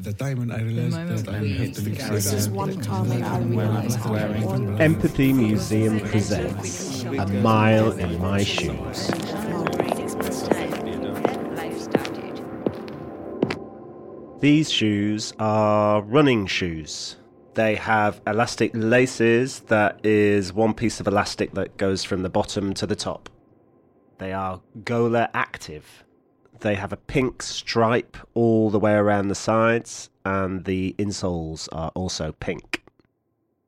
The time when I realized that I have to leave This is one time I realized how important Empathy Museum presents A Mile in My Shoes. These shoes are running shoes. They have elastic laces that is one piece of elastic that goes from the bottom to the top. They are Gola Active. They have a pink stripe all the way around the sides, and the insoles are also pink.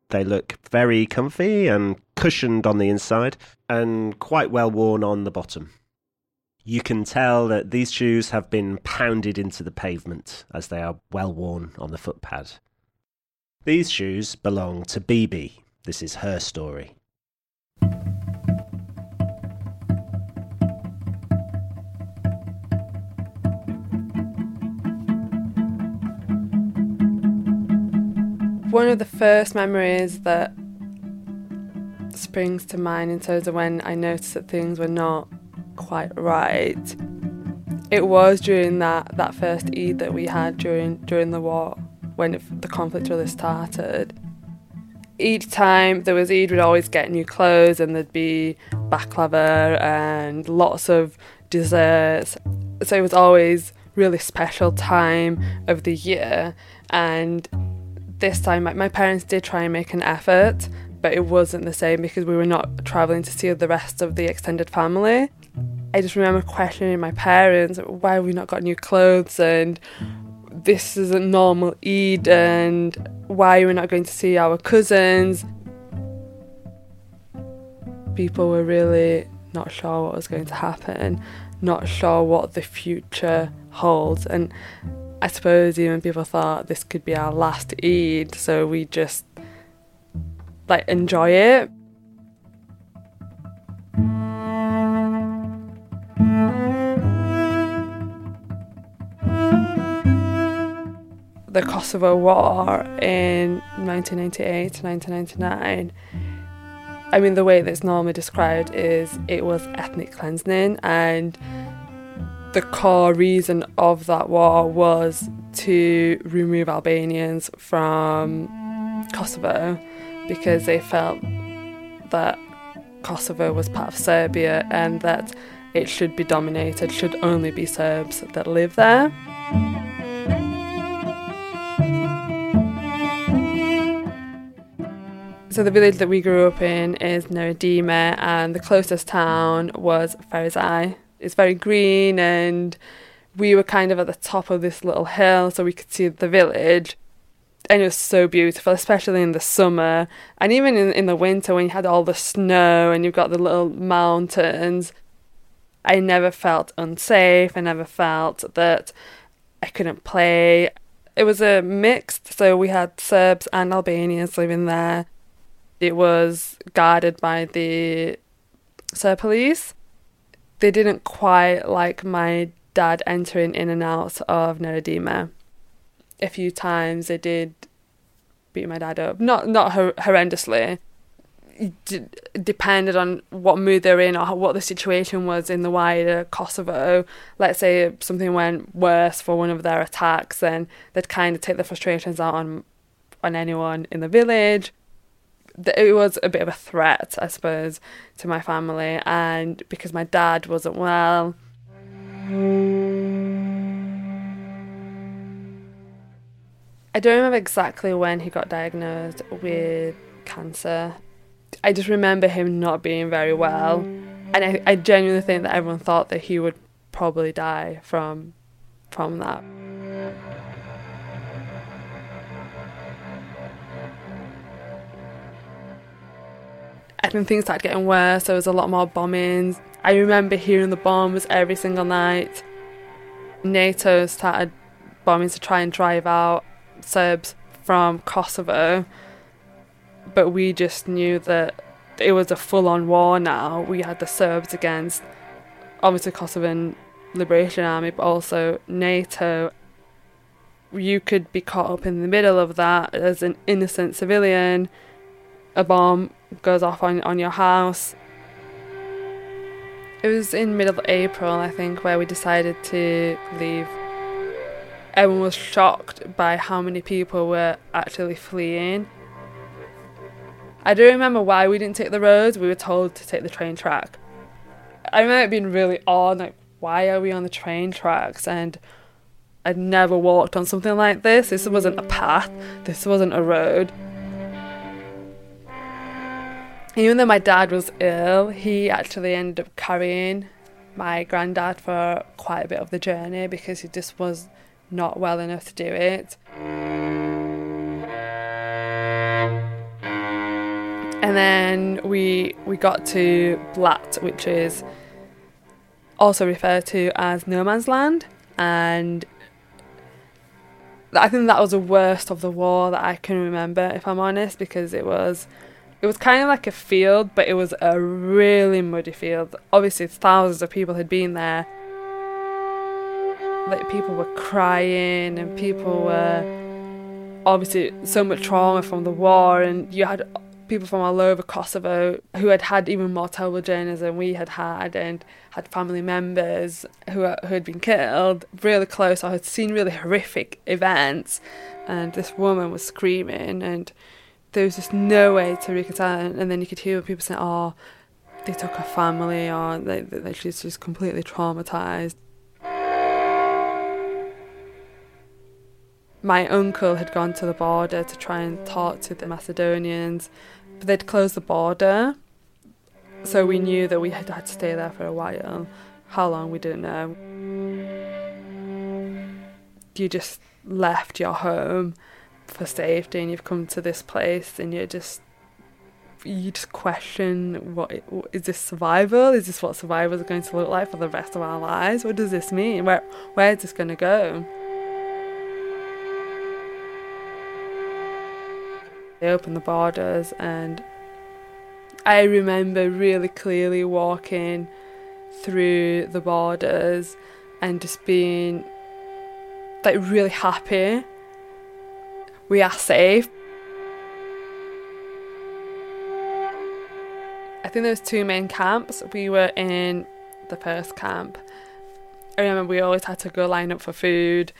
They look very comfy and cushioned on the inside, and quite well worn on the bottom. You can tell that these shoes have been pounded into the pavement as they are well worn on the footpad. These shoes belong to BB. This is her story. One of the first memories that springs to mind in terms of when I noticed that things were not quite right. It was during that, that first Eid that we had during during the war, when it, the conflict really started. Each time there was Eid, we'd always get new clothes, and there'd be baklava and lots of desserts. So it was always really special time of the year, and this time my, parents did try and make an effort, but it wasn't the same because we were not traveling to see the rest of the extended family. I just remember questioning my parents, why have we not got new clothes and this isn't normal Eid and why are we not going to see our cousins? People were really not sure what was going to happen, not sure what the future holds and I suppose even people thought this could be our last Eid, so we just like enjoy it. The Kosovo War in 1998 to 1999. I mean, the way that's normally described is it was ethnic cleansing, and the core reason of that war was to remove Albanians from Kosovo because they felt that Kosovo was part of Serbia and that it should be dominated, should only be Serbs that live there. So the village that we grew up in is Neredima and the closest town was Ferizaj. It's very green and we were kind of at the top of this little hill so we could see the village and it was so beautiful, especially in the summer and even in, in the winter when you had all the snow and you've got the little mountains. I never felt unsafe. I never felt that I couldn't play. It was a mixed, so we had Serbs and Albanians living there. It was guarded by the Serb police. They didn't quite like my dad entering in and out of Neredima. A few times they did beat my dad up. Not not hor- horrendously. D- depended on what mood they're in or what the situation was in the wider Kosovo. Let's say something went worse for one of their attacks, then they'd kind of take the frustrations out on on anyone in the village. It was a bit of a threat, I suppose, to my family, and because my dad wasn't well. I don't remember exactly when he got diagnosed with cancer. I just remember him not being very well. And I, I genuinely think that everyone thought that he would probably die from from that. And then things started getting worse. There was a lot more bombings. I remember hearing the bombs every single night. NATO started bombing to try and drive out Serbs from Kosovo, but we just knew that it was a full on war now. We had the Serbs against obviously Kosovan Liberation Army, but also NATO. You could be caught up in the middle of that as an innocent civilian. A bomb goes off on, on your house. It was in middle of April, I think, where we decided to leave everyone was shocked by how many people were actually fleeing. I do remember why we didn't take the roads. We were told to take the train track. I remember it being really odd, like, why are we on the train tracks? And I'd never walked on something like this. This wasn't a path, this wasn't a road. Even though my dad was ill, he actually ended up carrying my granddad for quite a bit of the journey because he just was not well enough to do it. And then we we got to Blatt, which is also referred to as no man's land, and I think that was the worst of the war that I can remember, if I'm honest, because it was it was kind of like a field, but it was a really muddy field. Obviously, thousands of people had been there. Like people were crying, and people were obviously so much trauma from the war, and you had people from all over Kosovo who had had even more terrible journeys than we had had, and had family members who who had been killed really close I had seen really horrific events, and this woman was screaming, and there was just no way to reconcile. And then you could hear people saying, "Oh, they took her family," or they, they, she's just completely traumatized. My uncle had gone to the border to try and talk to the Macedonians, but they'd closed the border, so we knew that we had had to stay there for a while. How long we didn't know. You just left your home for safety, and you've come to this place, and you're just you just question what is this survival? Is this what survival is going to look like for the rest of our lives? What does this mean? Where where is this going to go? They opened the borders, and I remember really clearly walking through the borders and just being like really happy. We are safe. I think there was two main camps. We were in the first camp. I remember we always had to go line up for food.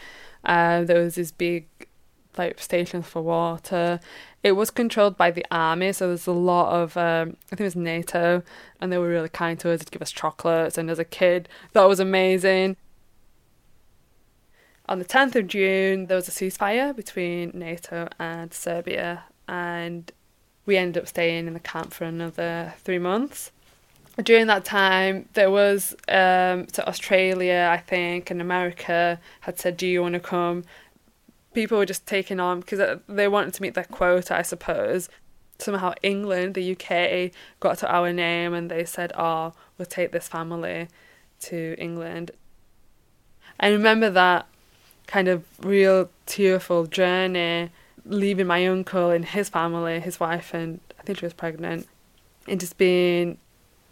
Uh, there was these big like stations for water it was controlled by the army, so there's a lot of um, I think it was NATO, and they were really kind to us. They'd give us chocolates, and as a kid, that was amazing. On the 10th of June, there was a ceasefire between NATO and Serbia, and we ended up staying in the camp for another three months. During that time, there was um, to Australia, I think, and America had said, "Do you want to come?" people were just taking on because they wanted to meet their quota, I suppose. Somehow England, the UK, got to our name and they said, "Oh, we'll take this family to England." I remember that kind of real tearful journey, leaving my uncle and his family, his wife, and I think she was pregnant, and just being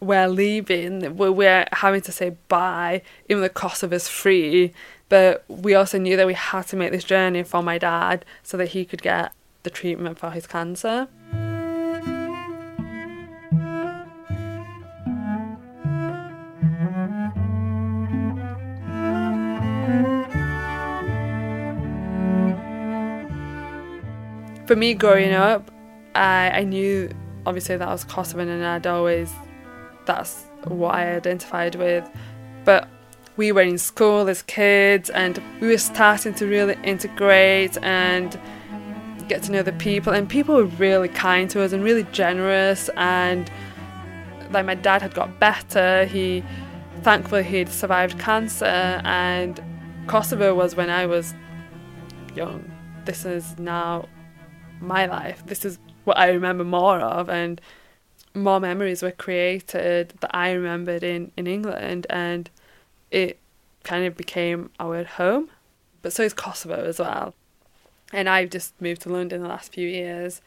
we're leaving, we're, we're having to say bye, even the cost of us free, but we also knew that we had to make this journey for my dad so that he could get the treatment for his cancer. For me growing up, I, I knew obviously that I was Kosovan and I'd always, that's what I identified with. But we were in school as kids and we were starting to really integrate and get to know the people. And people were really kind to us and really generous. And like my dad had got better. He thankfully he'd survived cancer. And Kosovo was when I was young. This is now my life this is what I remember more of and more memories were created that I remembered in, in England and it kind of became our home. But so is Kosovo as well. And I've just moved to London the last few years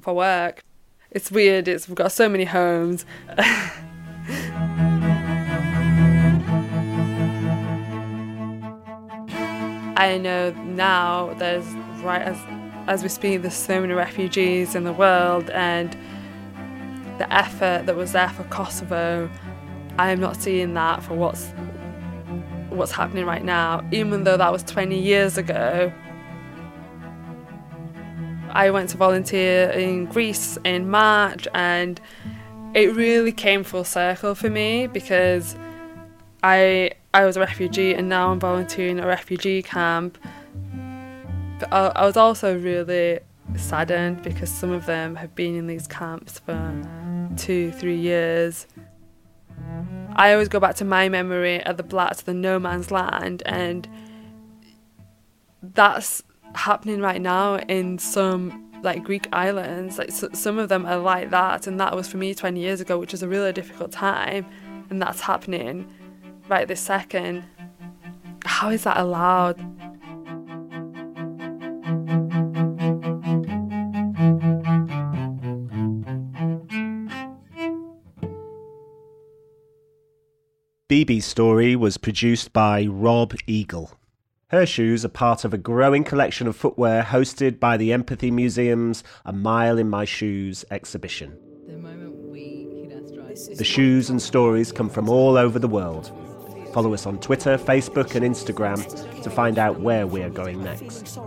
for work. It's weird, it's we've got so many homes. I know now there's right as as we speak there's so many refugees in the world and the effort that was there for Kosovo I am not seeing that for what's what's happening right now, even though that was 20 years ago. I went to volunteer in Greece in March and it really came full circle for me because I I was a refugee and now I'm volunteering at a refugee camp. But I, I was also really saddened because some of them have been in these camps for two, three years. I always go back to my memory of the Blats, the no man's land, and that's happening right now in some like Greek islands. Like so, some of them are like that, and that was for me 20 years ago, which was a really difficult time, and that's happening right this second. How is that allowed? BB's story was produced by Rob Eagle. Her shoes are part of a growing collection of footwear hosted by the Empathy Museum's A Mile in My Shoes exhibition. The shoes and stories come from all over the world. Follow us on Twitter, Facebook, and Instagram to find out where we are going next.